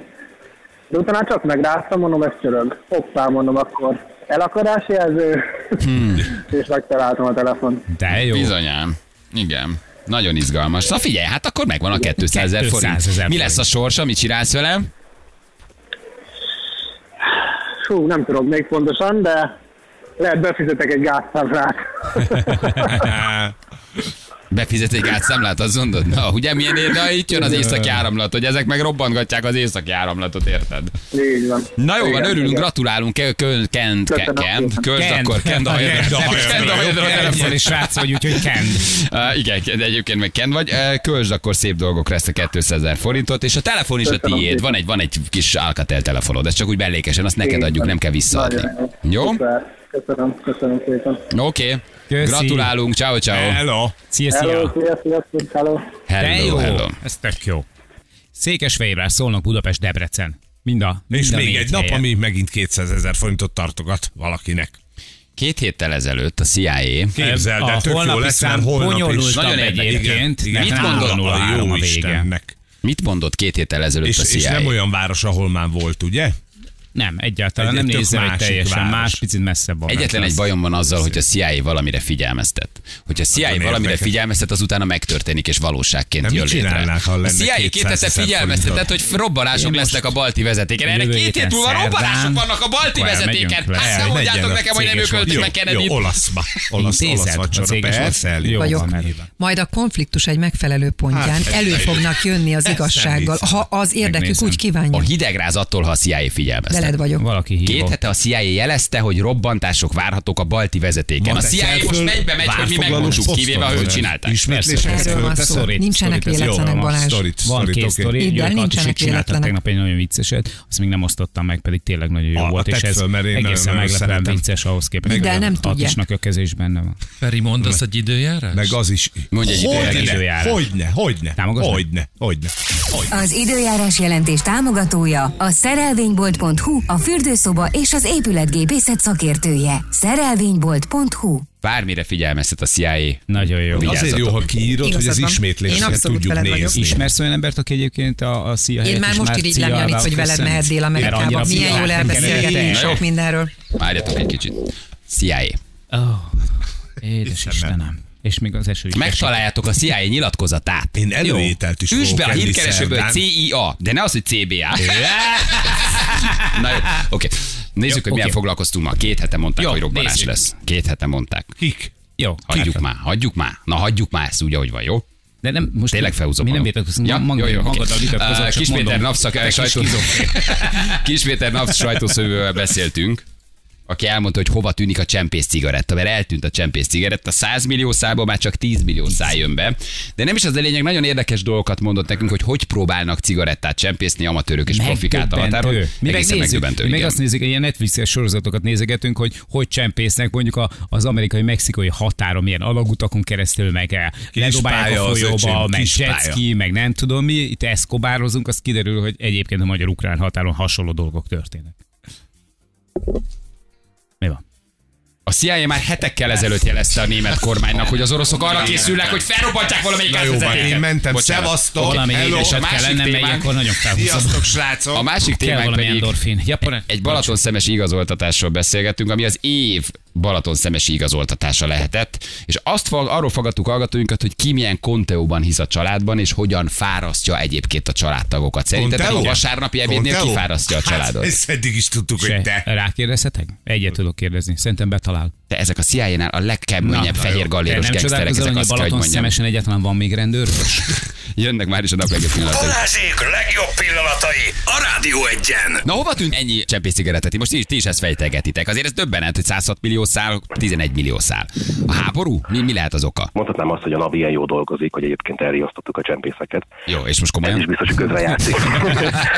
De utána csak megráztam, mondom, ez csörög. Hoppá, mondom, akkor elakarási jelző, Hmm. és megtaláltam a telefon. De jó. Bizonyám. Igen. Nagyon izgalmas. Na figyelj, hát akkor megvan a 200 ezer 200 forint. ezer Mi lesz a forint. sorsa, mit csinálsz velem? Hú, nem tudom még pontosan, de lehet befizetek egy gázszámlát. Befizet egy gázszámlát, azt mondod? Na, ugye milyen Na, itt jön az északi áramlat, hogy ezek meg robbantgatják az északi áramlatot, érted? Így van. Na jó, van, örülünk, igen. gratulálunk, kent, kent, közd Kent. akkor, a kend. telefon. És srác vagy, úgyhogy kend. Uh, igen, egyébként meg Ken vagy. Költsd akkor szép dolgokra ezt a 200 ezer forintot, és a telefon is a tiéd. Van egy, van egy kis Alcatel telefonod, ez csak úgy belékesen, azt neked adjuk, nem kell visszaadni. Jó. Köszönöm, köszönöm szépen. Oké. Okay. Köszi. Gratulálunk, ciao ciao. Hello. Szia, Hello, szia. szia, sziasztok, hello. De Hello, jó. hello. Ez tök jó. Székesfehérvár, Szolnok, Budapest, Debrecen. Mind a, mind És a még egy nap, helyen. ami megint 200 ezer forintot tartogat valakinek. Két héttel ezelőtt a CIA Képzeld el, A tök jó holnapi lesz, mert szám holnap is. Nagyon egyébként. Igen, Mit? Három a jó. Istennek. Mit mondott két héttel ezelőtt És, a és CIA? nem olyan város, ahol már volt, ugye? Nem, egyáltalán Egy- nem nézem egy teljesen város. más, picit messzebb van. Egyetlen egy bajom van azzal, hogy a CIA valamire figyelmeztet. Hogyha a CIA valamire érdekes. figyelmeztet, az utána megtörténik és valóságként De jön mit létre. A CIA 200 két hete figyelmeztetett, hogy robbanások Én lesznek a balti vezetéken. Erre két hét múlva robbanások vannak a balti vezetéken. Hát nem mondjátok a nekem, hogy nem ők öltük meg jó, Kennedy-t. olaszba. Olasz, a vacsora. Persze. Majd a konfliktus egy megfelelő pontján Hát, elő fognak jönni az igazsággal, ha az érdekük úgy A kívánja. hidegráz attól, ha a CIA Veled vagyok. Valaki Két hívott. hete a CIA jelezte, hogy robbantások várhatók a balti vezetéken. Ma A CIA most megy be, megy, hogy mi megmondjuk, kivéve, hogy ők csinálták. Van? Nincsenek véletlenek, van, Balázs. Van két sztori, nincsenek csináltak véletlenek. tegnap egy nagyon vicceset, azt még nem osztottam meg, pedig tényleg nagyon jó volt, és ez egészen meglepően vicces ahhoz képest. El, nem tudják. Attisnak a kezés benne van. Feri, mondasz egy időjárás? Meg az is. Mondj egy időjárás. Hogyne, hogyne, hogyne. hogyne. Az időjárás jelentés támogatója a szerelvénybolt.hu, a fürdőszoba és az épületgépészet szakértője. Szerelvénybolt.hu Bármire figyelmeztet a CIA. Nagyon jó. Azért jó, ha kiírod, hogy Igazad az van. Én ismétléseket tudjuk veled vagyok. nézni. Ismersz olyan embert, aki egyébként a, a CIA Én már most irigylem Janit, hogy veled mehet Dél-Amerikába. Milyen jól elbeszélgetünk sok mindenről. Várjatok egy kicsit. CIA. Ó, Édes Istenem. És még az eső is. Megtaláljátok a CIA nyilatkozatát. Én előételt is Üsd be a hírkeresőből. CIA, de ne az, hogy CBA. Na jó, oké. Nézzük, Jó, hogy milyen foglalkoztunk ma. Két hete mondták, Jó, hogy robbanás nézzük. lesz. Két hete mondták. Kik? Jó. Hagyjuk már, hagyjuk már. Na, hagyjuk már ezt úgy, ahogy van, jó? De nem, most Tényleg felhúzom Mi nem vitatkozunk, Ja, maga, jó, jó, magaddal Uh, Kis Péter napszak, sajtó... Kis Péter nap sajtószövővel beszéltünk aki elmondta, hogy hova tűnik a csempész cigaretta, mert eltűnt a csempész cigaretta, 100 millió szálból már csak 10 millió szál jön be. De nem is az a lényeg, nagyon érdekes dolgokat mondott nekünk, hogy hogy próbálnak cigarettát csempészni amatőrök és profik át a határon. Mi meg nézzük, mi meg azt nézzük, ilyen Netflixes sorozatokat nézegetünk, hogy hogy csempésznek mondjuk a, az amerikai-mexikai határon, milyen alagutakon keresztül, meg ledobálják a folyóba, meg jetski, meg nem tudom mi, itt eszkobározunk, az kiderül, hogy egyébként a magyar-ukrán határon hasonló dolgok történnek. A CIA már hetekkel ezelőtt jelezte a német kormánynak, hogy az oroszok arra készülnek, hogy felrobbantják valamelyik Na jó, van, én mentem, szevasztok, Valami hello, édeset a kell másik lennem, témánk- megy, akkor nagyon. Sziasztok, srácok! A másik Kell témánk pedig endorfin. Japán, egy Balaton szemes igazoltatásról beszélgettünk, ami az év Balaton szemes igazoltatása lehetett, és azt fog, arról fogadtuk hallgatóinkat, hogy ki milyen konteóban hisz a családban, és hogyan fárasztja egyébként a családtagokat. Szerintetek a vasárnapi ebédnél kifárasztja a családot? Hát, ezt eddig is tudtuk, hogy Se. te. Rákérdezhetek? Egyet tudok kérdezni. Szerintem betalál. De ezek a CIA-nál a legkeményebb fehér Te galléros nem gangsterek, ezek azt kell, hogy mondjam. szemesen egyáltalán van még rendőrös? Jönnek már is a nap legjobb pillanatai. Balázsék legjobb pillanatai a Rádió egyen. Na hova tűnt ennyi csempész cigarettet? Ti Most ti, ti is ezt fejtegetitek. Azért ez döbbenet, hogy 106 millió szál, 11 millió szál. A háború? Mi, mi lehet az oka? Mondhatnám azt, hogy a NAV ilyen jó dolgozik, hogy egyébként elriasztottuk a csempészeket. Jó, és most Ez komolyan? is biztos, hogy közrejátszik.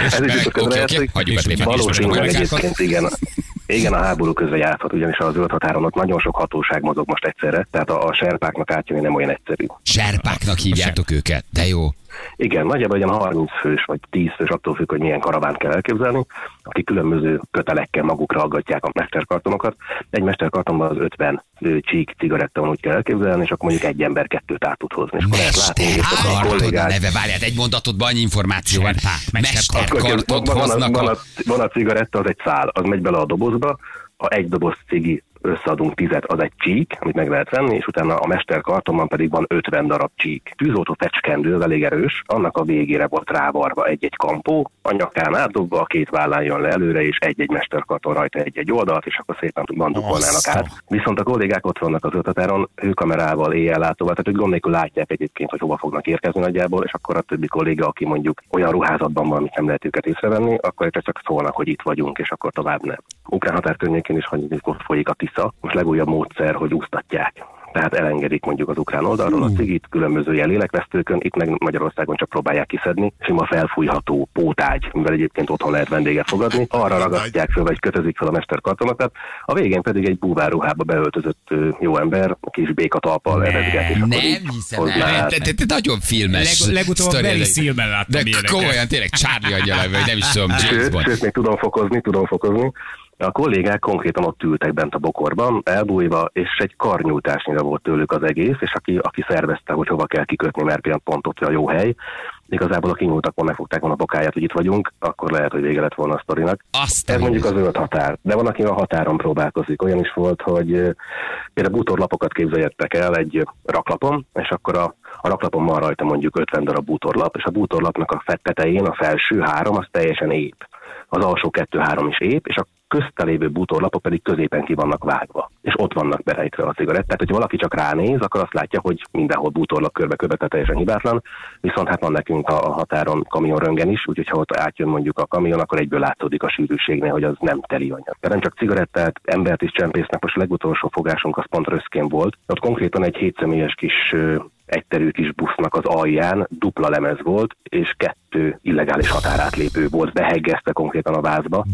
Ez is biztos, hogy közrejátszik. hagyjuk most a Valószínűleg egyébként igen, igen, a háború közre játszhat, ugyanis az zöld határon ott nagyon sok hatóság mozog most egyszerre, tehát a, a serpáknak átjönni nem olyan egyszerű. Serpáknak hívjátok őket, de jó. Igen, nagyjából olyan 30 fős vagy 10 fős, attól függ, hogy milyen karavánt kell elképzelni, akik különböző kötelekkel magukra aggatják a mesterkartonokat. Egy mesterkartonban az 50 ö, csík cigaretta van, úgy kell elképzelni, és akkor mondjuk egy ember kettőt át tud hozni. És Mesterkarton a neve, várját, egy mondatodban annyi információ van. Mesterkarton. Akkor van, Mesterkartot van, a, hoznak van, a, van a cigaretta, az egy szál, az megy bele a dobozba, ha egy doboz cigi összeadunk tizet, az egy csík, amit meg lehet venni, és utána a mesterkartonban pedig van 50 darab csík. Tűzoltó fecskendő, az elég erős, annak a végére volt rávarva egy-egy kampó, a nyakán átdobva, a két vállán jön le előre, és egy-egy mesterkarton rajta egy-egy oldalt, és akkor szépen bandugolnának át. Viszont a kollégák ott vannak az ötatáron, hőkamerával, éjjellátóval, tehát hogy gond nélkül látják egyébként, hogy hova fognak érkezni nagyjából, és akkor a többi kolléga, aki mondjuk olyan ruházatban van, amit nem lehet őket észrevenni, akkor csak szólnak, hogy itt vagyunk, és akkor tovább nem. Ukrán határ környékén is hogy folyik a Tisza, most legújabb módszer, hogy úsztatják. Tehát elengedik mondjuk az ukrán oldalról a cigit, különböző ilyen lélekvesztőkön, itt meg Magyarországon csak próbálják kiszedni. Sima felfújható pótágy, mivel egyébként otthon lehet vendéget fogadni, arra ragasztják fel, vagy kötözik fel a mesterkartonokat, a végén pedig egy búvárruhába beöltözött jó ember, a kis békatalpal eredget, és Nem hiszem el. Te, nagyon filmes Leg- legutóbb a Barry. Seal-ben láttam De komolyan, tényleg Charlie angyal, vagy nem is tudom, James sőt, még tudom fokozni, tudom fokozni. A kollégák konkrétan ott ültek bent a bokorban, elbújva, és egy karnyújtásnyira volt tőlük az egész, és aki, aki szervezte, hogy hova kell kikötni, mert például pont ott a jó hely, igazából a kinyúltak volna, megfogták volna a bokáját, hogy itt vagyunk, akkor lehet, hogy vége lett volna a sztorinak. Azt Ez mondjuk a zöld határ. De van, aki a határon próbálkozik. Olyan is volt, hogy például bútorlapokat képzeljetek el egy raklapon, és akkor a, a raklapon van rajta mondjuk 50 darab bútorlap, és a bútorlapnak a tetején a felső három az teljesen ép. Az alsó kettő-három is ép, és a közte lévő bútorlapok pedig középen ki vannak vágva, és ott vannak berejtve a cigaretták. Tehát, hogyha valaki csak ránéz, akkor azt látja, hogy mindenhol bútorlap körbe-körbe, tehát teljesen hibátlan. Viszont hát van nekünk a a határon kamionröngen is, úgyhogy ha ott átjön mondjuk a kamion, akkor egyből látszódik a sűrűségnél, hogy az nem teli anyag. De nem csak cigarettát, embert is csempésznek, most a legutolsó fogásunk az pont röszkén volt. Ott konkrétan egy hétszemélyes kis egyterű kis busznak az alján dupla lemez volt, és kettő illegális határátlépő volt beheggezte konkrétan a vázba.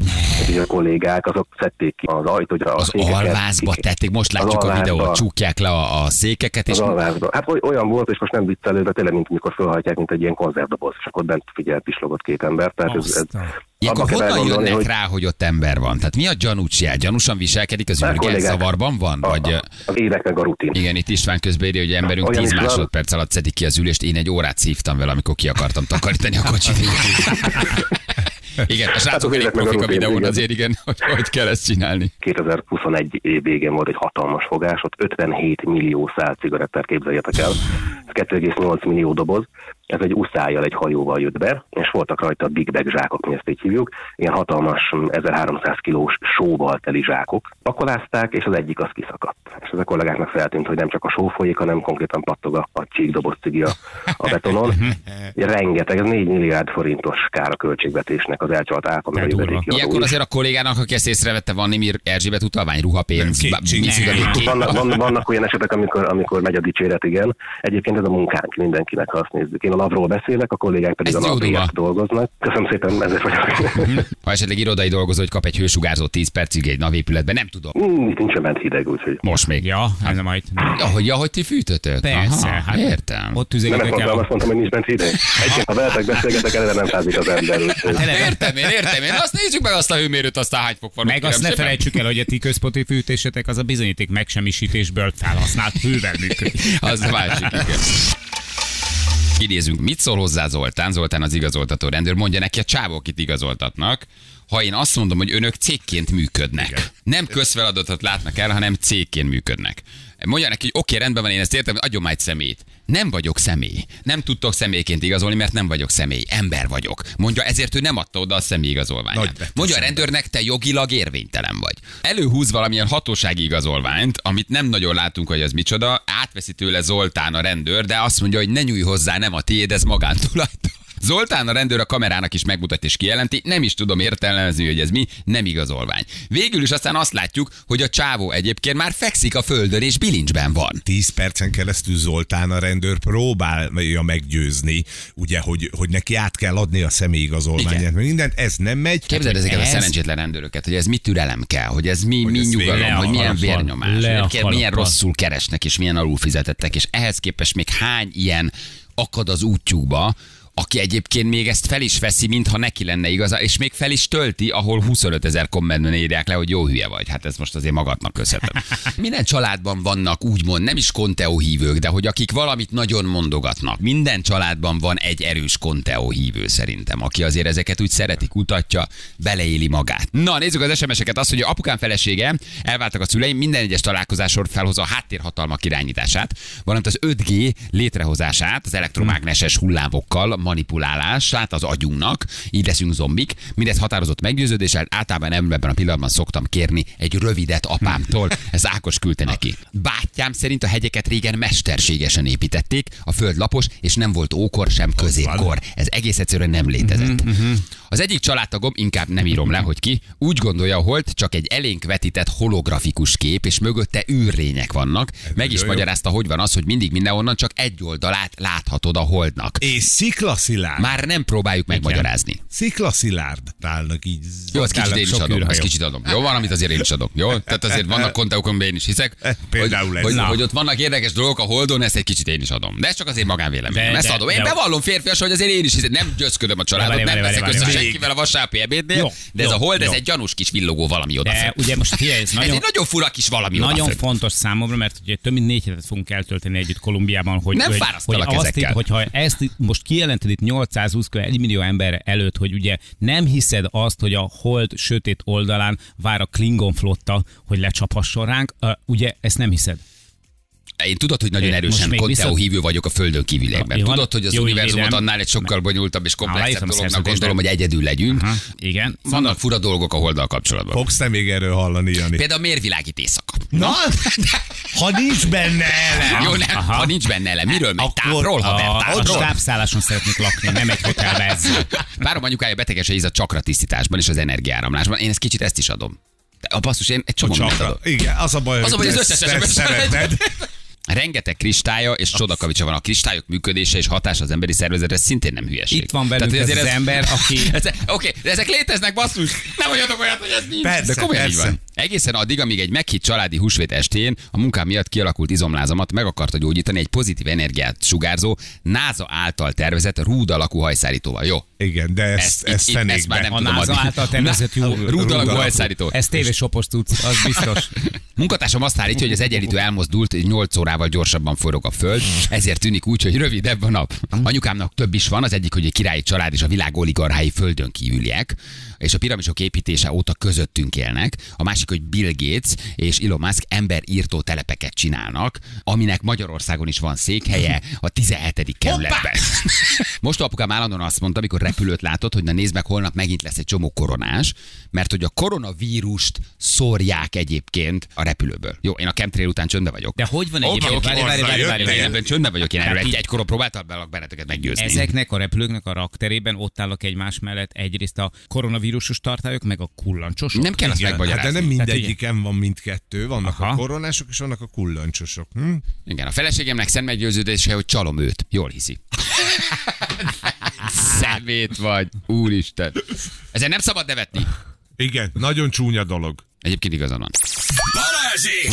Úgyhogy a kollégák azok szedték ki az ajtót, Az székeket, alvázba tették, most látjuk a videót, csukják le a, a székeket, és Az alvázba. Hát oly- olyan volt, és most nem viccelő, de tényleg, mint mikor felhajtják, mint egy ilyen konzervdoboz, és akkor bent figyelt pislogott két ember. Tehát ez, ez, Ilyenkor honnan jönnek hogy rá, hogy ott ember van? Tehát mi a gyanúcsjel? Gyanúsan viselkedik az Mert ürge? kollégák- Zavarban van? Vagy, az évek meg a rutin. igen, itt István közbeírja, hogy emberünk Olyan 10 is van. másodperc alatt szedik ki az ülést. Én egy órát szívtam vele, amikor ki akartam takarítani a kocsit. Igen, a srácok Hát, elég meg a profik a videón, igen. azért igen, hogy, hogy kell ezt csinálni. 2021 év végén volt egy hatalmas fogás, ott 57 millió szál cigarettát képzeljetek el, 2,8 millió doboz, ez egy uszájjal, egy hajóval jött be, és voltak rajta big bag zsákok, mi ezt így hívjuk, ilyen hatalmas mm, 1300 kilós sóval teli zsákok. Pakolázták, és az egyik az kiszakadt. És ez a kollégáknak feltűnt, hogy nem csak a só folyik, hanem konkrétan pattog a, a csíkdoboz cigi a, a betonon. Rengeteg, ez 4 milliárd forintos kár a költségvetésnek az elcsalt áfa, meg a Ilyenkor azért a kollégának, aki ezt észrevette, van némi Erzsébet utalvány, ruhapénz, Vannak, vannak, vannak olyan esetek, amikor, amikor megy a dicséret, igen. Egyébként ez a munkánk mindenkinek, ha azt nézzük. Én a lavról beszélek, a kollégák pedig Ez a napért dolgoznak. Köszönöm szépen, ezért vagyok. Ha esetleg irodai dolgozó, hogy kap egy hősugárzó 10 percig egy navépületben, nem tudom. Mm, Itt nincsen bent hideg, úgyhogy. Most még. Ja, ez majd. Ja, hogy, ja, hogy ti fűtötök? Persze, Aha, hát értem. Ott Nem ezt mondtam, el. azt mondtam, hogy nincs bent hideg. Egyébként, ha veletek beszélgetek, eleve nem fázik az ember. Úgyhogy. Értem én, értem én. Azt nézzük meg azt a hőmérőt, aztán hány fok van. Meg azt ne felejtsük el, hogy a ti központi fűtésetek az a bizonyíték megsemmisítésből felhasznált hővel működik. Az a másik, igen. Idézünk, mit szól hozzá Zoltán? Zoltán az igazoltató rendőr, mondja neki a csávók itt igazoltatnak, ha én azt mondom, hogy önök cégként működnek. Igen. Nem közfeladatot látnak el, hanem cégként működnek. Mondja neki, hogy oké, rendben van, én ezt értem, adjon már egy szemét. Nem vagyok személy. Nem tudtok személyként igazolni, mert nem vagyok személy. Ember vagyok. Mondja, ezért ő nem adta oda a személyigazolványát. Mondja a rendőrnek, te jogilag érvénytelen vagy. Előhúz valamilyen hatósági igazolványt, amit nem nagyon látunk, hogy ez micsoda, átveszi tőle Zoltán a rendőr, de azt mondja, hogy ne nyújj hozzá, nem a tiéd, ez magántulajdon. Zoltán a rendőr a kamerának is megmutatja és kijelenti, nem is tudom értelmezni, hogy ez mi, nem igazolvány. Végül is aztán azt látjuk, hogy a csávó egyébként már fekszik a földön és bilincsben van. 10 percen keresztül Zoltán a rendőr próbálja meggyőzni, ugye, hogy, hogy neki át kell adni a személyigazolványát, mert mindent, ez nem megy. Képzeld ezeket a ez- szerencsétlen rendőrök, hogy ez mi türelem kell, hogy ez mi, Hogy mi ez nyugalom, hogy milyen a vérnyomás, a hogy milyen rosszul keresnek, és milyen alul fizetettek, és ehhez képest még hány ilyen akad az útjukba, aki egyébként még ezt fel is veszi, mintha neki lenne igaza, és még fel is tölti, ahol 25 ezer kommentben írják le, hogy jó hülye vagy. Hát ez most azért magadnak köszönhetem. Minden családban vannak úgymond, nem is konteó hívők, de hogy akik valamit nagyon mondogatnak. Minden családban van egy erős konteó hívő szerintem, aki azért ezeket úgy szereti, kutatja, beleéli magát. Na, nézzük az SMS-eket. Azt, hogy apukám felesége, elváltak a szüleim, minden egyes találkozásor felhozza a háttérhatalmak irányítását, valamint az 5G létrehozását, az elektromágneses hullámokkal manipulálását az agyunknak, így leszünk zombik. Mindez határozott meggyőződéssel, általában ebben a pillanatban szoktam kérni egy rövidet apámtól. Ez Ákos küldte neki. Bátyám szerint a hegyeket régen mesterségesen építették, a föld lapos, és nem volt ókor sem középkor. Ez egész egyszerűen nem létezett. Az egyik családtagom, inkább nem írom le, hogy ki, úgy gondolja, hogy csak egy elénk vetített holografikus kép, és mögötte űrlények vannak. Meg is magyarázta, hogy van az, hogy mindig mindenhonnan csak egy oldalát láthatod a holdnak. És szikla Sziklaszilárd. Már nem próbáljuk megmagyarázni. Sziklaszilárd. Állnak így. Jó, azt kicsit én is adom, azt kicsit adom. Jó, van, amit azért én is adok. Jó? Tehát azért vannak konteók, amiben én is hiszek. Például hogy, ez. hogy, hogy, ott vannak érdekes dolgok a Holdon, ezt egy kicsit én is adom. De ez csak azért magánvéleményem. Ezt adom. Én bevallom férfias, hogy azért én is hiszek. Nem győzködöm a családot, nem veszek össze senkivel a vasárpi ebédnél. De ez a Hold, ez egy gyanús kis villogó valami odafent. ugye most figyelj, ez nagyon, nagyon fura kis valami Nagyon fontos számomra, mert ugye több mint négy hetet fogunk eltölteni együtt Kolumbiában, hogy, Nem hogy, hogy azt hogyha ezt most kijelented itt 820 kb. 1 millió ember előtt, hogy ugye nem hiszed azt, hogy a hold sötét oldalán vár a Klingon flotta, hogy lecsapasson ránk, ugye ezt nem hiszed. Én tudod, hogy nagyon Én erősen Conteo vissza- hívő vagyok a földön kívüliekben. Jó. Tudod, hogy az Jó, univerzumot védem. annál egy sokkal bonyolultabb és komplexebb a dolognak gondolom, hogy egyedül legyünk. Ha, igen. Vannak fura dolgok a Holddal kapcsolatban. Fogsz te még erről hallani, Jani? Például miért világít éjszaka? Na, ha nincs benne elem. Jó, nem, Aha. ha nincs benne elem. Miről megy? Tápról, A, haver, a tápról. stábszálláson szeretnék lakni, nem egy hotelbe ezzel. Párom anyukája betegesen íz a csakra tisztításban és az energiáramlásban. Én ezt kicsit ezt is adom. De a basszus, én egy csomó mindent adok. Igen, az a baj, Az a baj, hogy az ezt- összes ezt esetben szereted. Rengeteg kristálya és csodakavicsa van. A kristályok működése és hatása az emberi szervezetre szintén nem hülyeség. Itt van velünk Tehát, ez az ember, aki- Oké, de ezek léteznek, basszus! Nem mondjatok olyat, hogy ez nincs. Persze, de komolyan így persze. van. Egészen addig, amíg egy meghitt családi húsvét estén a munkám miatt kialakult izomlázamat meg akarta gyógyítani egy pozitív energiát sugárzó NASA által tervezett rúd alakú hajszárítóval. Jó, Igen, de ezt, ezt, ezt, ezt, ezt, már nem A tudom NASA adni. által tervezett jó- Rúd alakú. hajszárító. Ez tévésopos tudsz, az biztos. Munkatársam azt állítja, hogy az egyenlítő elmozdult, 8 órával gyorsabban forog a föld, ezért tűnik úgy, hogy rövidebb a nap. Anyukámnak több is van, az egyik, hogy egy királyi család és a világ oligarchái földön kívüliek, és a piramisok építése óta közöttünk élnek. A másik, hogy Bill Gates és Elon Musk emberírtó telepeket csinálnak, aminek Magyarországon is van székhelye, a 17. kerületben. Most apukám állandóan azt mondta, amikor repülőt látott, hogy na nézd meg, holnap megint lesz egy csomó koronás, mert hogy a koronavírust szórják egyébként a repülőből. Jó, én a chemtrail után csöndbe vagyok. De hogy van egyébként? Oké, Várj, várj, várj, várj, várj. ebben csöndben vagyok, én erről Hát egy, egykoron próbáltam be benneteket meggyőzni. Ezeknek a repülőknek a rakterében ott állnak egymás mellett egyrészt a koronavírusos tartályok, meg a kullancsosok. Nem kell azt Igen, hát megmagyarázni. de nem mindegyiken van mindkettő, vannak Aha. a koronások és vannak a kullancsosok. Hm? Igen, a feleségemnek szent meggyőződése, hogy csalom őt. Jól hiszi. Szemét vagy, úristen. Ezen nem szabad nevetni. Igen, nagyon csúnya dolog. Egyébként igazad van. Balázsék!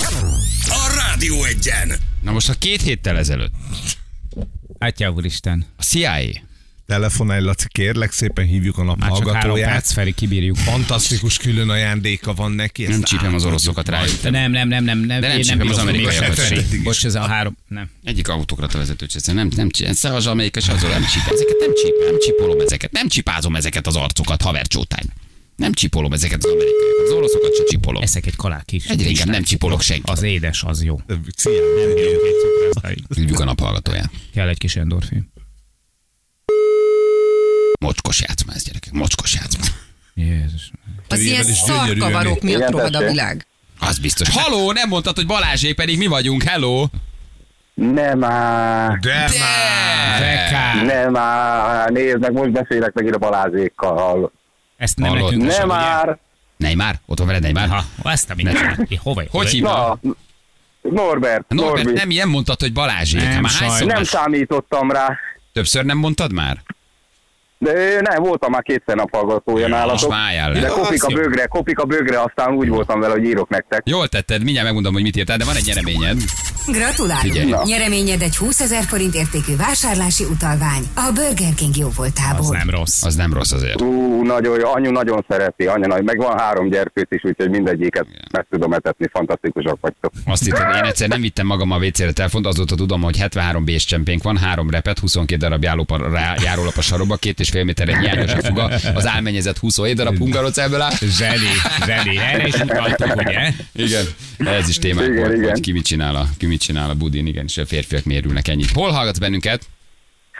A Rádió Egyen! Na most a két héttel ezelőtt Atya úristen. a CIA Telefonálj, Laci, kérlek szépen hívjuk a nap Már csak három hallgatóját. perc, Feri, kibírjuk. Fantasztikus külön ajándéka van neki. ezt nem csípem az oroszokat rájuk. Nem, nem, nem, nem, nem, De nem én csípem nem az amerikaiakat sem. Bocs, ez a három, nem. Egyik autokrata vezetőt sem, nem, nem, nem, se az amerikai, se az nem csíp, ezeket nem csíp, nem csipolom ezeket, nem csipázom ezeket az arcokat, haver csótány. Nem csipolom ezeket az amerikaiakat, az oroszokat se csipolom. Eszek egy kalák is. Egyre inkább nem csipolok senkit. Az édes, az jó. Cián, Nem bírok egy cukrásztáig. Hívjuk a naphallgatóját. Kell egy kis endorfin. Mocskos játszma ez, gyerekek, mocskos játszma. Jézus. Az ilyen szarkavarok miatt rohad a világ. Az biztos. Haló, nem mondtad, hogy Balázsék, pedig mi vagyunk, hello. Nem már, De már! Fekár. nem már, nézd meg, most beszélek megint a Balázsékkal. Ezt nem Hallod? nekünk Nem már, Neymar? Ott van veled Neymar? Aha, ezt a mindent. Hova? Hogy hívnak? na, Norbert, Norbert, Norbi. nem ilyen mondtad, hogy Balázsék. Nem, Nem számítottam rá. Többször nem mondtad már? De nem, voltam már kétszer naphallgatója Most nálatok. álljál De kopik a jó. bögre, kopik a bögre, aztán úgy voltam vele, hogy írok nektek. Jól tetted, mindjárt megmondom, hogy mit írtál, de van egy nyereményed. Gratulálunk! Na. Nyereményed egy 20 ezer forint értékű vásárlási utalvány a Burger King Az jóvoltából. nem rossz. Az nem rossz azért. Ú, nagyon jó, anyu nagyon szereti, anya nagy, meg van három gyerkőt is, úgyhogy mindegyiket meg tudom etetni, fantasztikusak vagytok. Azt hittem, én egyszer nem vittem magam a WC-re telefont, azóta tudom, hogy 73 bés csempénk van, három repet, 22 darab járólap a sarokba, két és fél méter egy nyárnyas a fuga, az álmennyezet 27 darab hungarocelből áll. Zseni, zseni. Erre is utaltuk, ugye? Igen, ez is témánk Igen, volt, igen. hogy ki mit csinál a, ki mit csinál a budin, igen, és a férfiak mérülnek ennyit. Hol hallgatsz bennünket?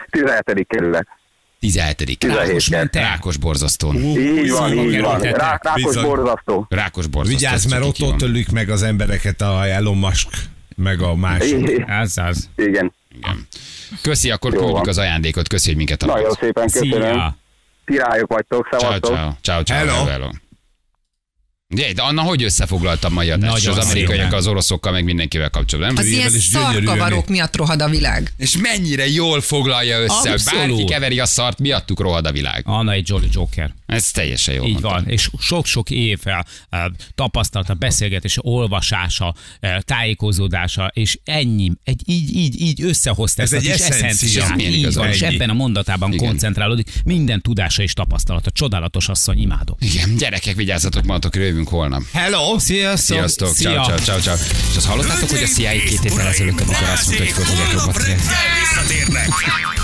17. kerület. 17. 17. Rákos, Rákos borzasztón. Így van, így van. Rá, rákos Bizony. borzasztó. Rákos borzasztó. Vigyázz, mert ott ott ölik meg az embereket a Elon Musk, meg a másik. Az az. Igen. Igen. Köszi, akkor Jó küldjük van. az ajándékot, köszi, hogy minket Nagyon hallgatsz. szépen köszönöm. Szia. Királyok vagytok, Ciao, szevasztok. ciao, ciao, ciao, Hello. hello. Ugye, de Anna, hogy összefoglalta a mai adást? Nagyon Az amerikaiak, az oroszokkal, meg mindenkivel kapcsolatban. Nem? Az ilyen szarkavarok miatt rohad a világ. És mennyire jól foglalja össze, Abszolút. bárki keveri a szart, miattuk rohad a világ. Anna egy Jolly Joker. Ez teljesen jó. Így van, és sok-sok év eh, tapasztalata, beszélgetése, olvasása, eh, tájékozódása, és ennyi, egy, így, így, így összehozta Ez ezt egy eszencia. Így van, és ebben a mondatában Igen. koncentrálódik minden tudása és tapasztalata. Csodálatos asszony, imádom. Igen, gyerekek, vigyázzatok magatok, jövünk holnap. Hello, sziasztok! Sziasztok, Szia. ciao, ciao, ciao, ciao. És azt hallottátok, hogy a CIA két héttel ezelőtt, amikor azt mondta, hogy föl fogják reggel visszatérnek.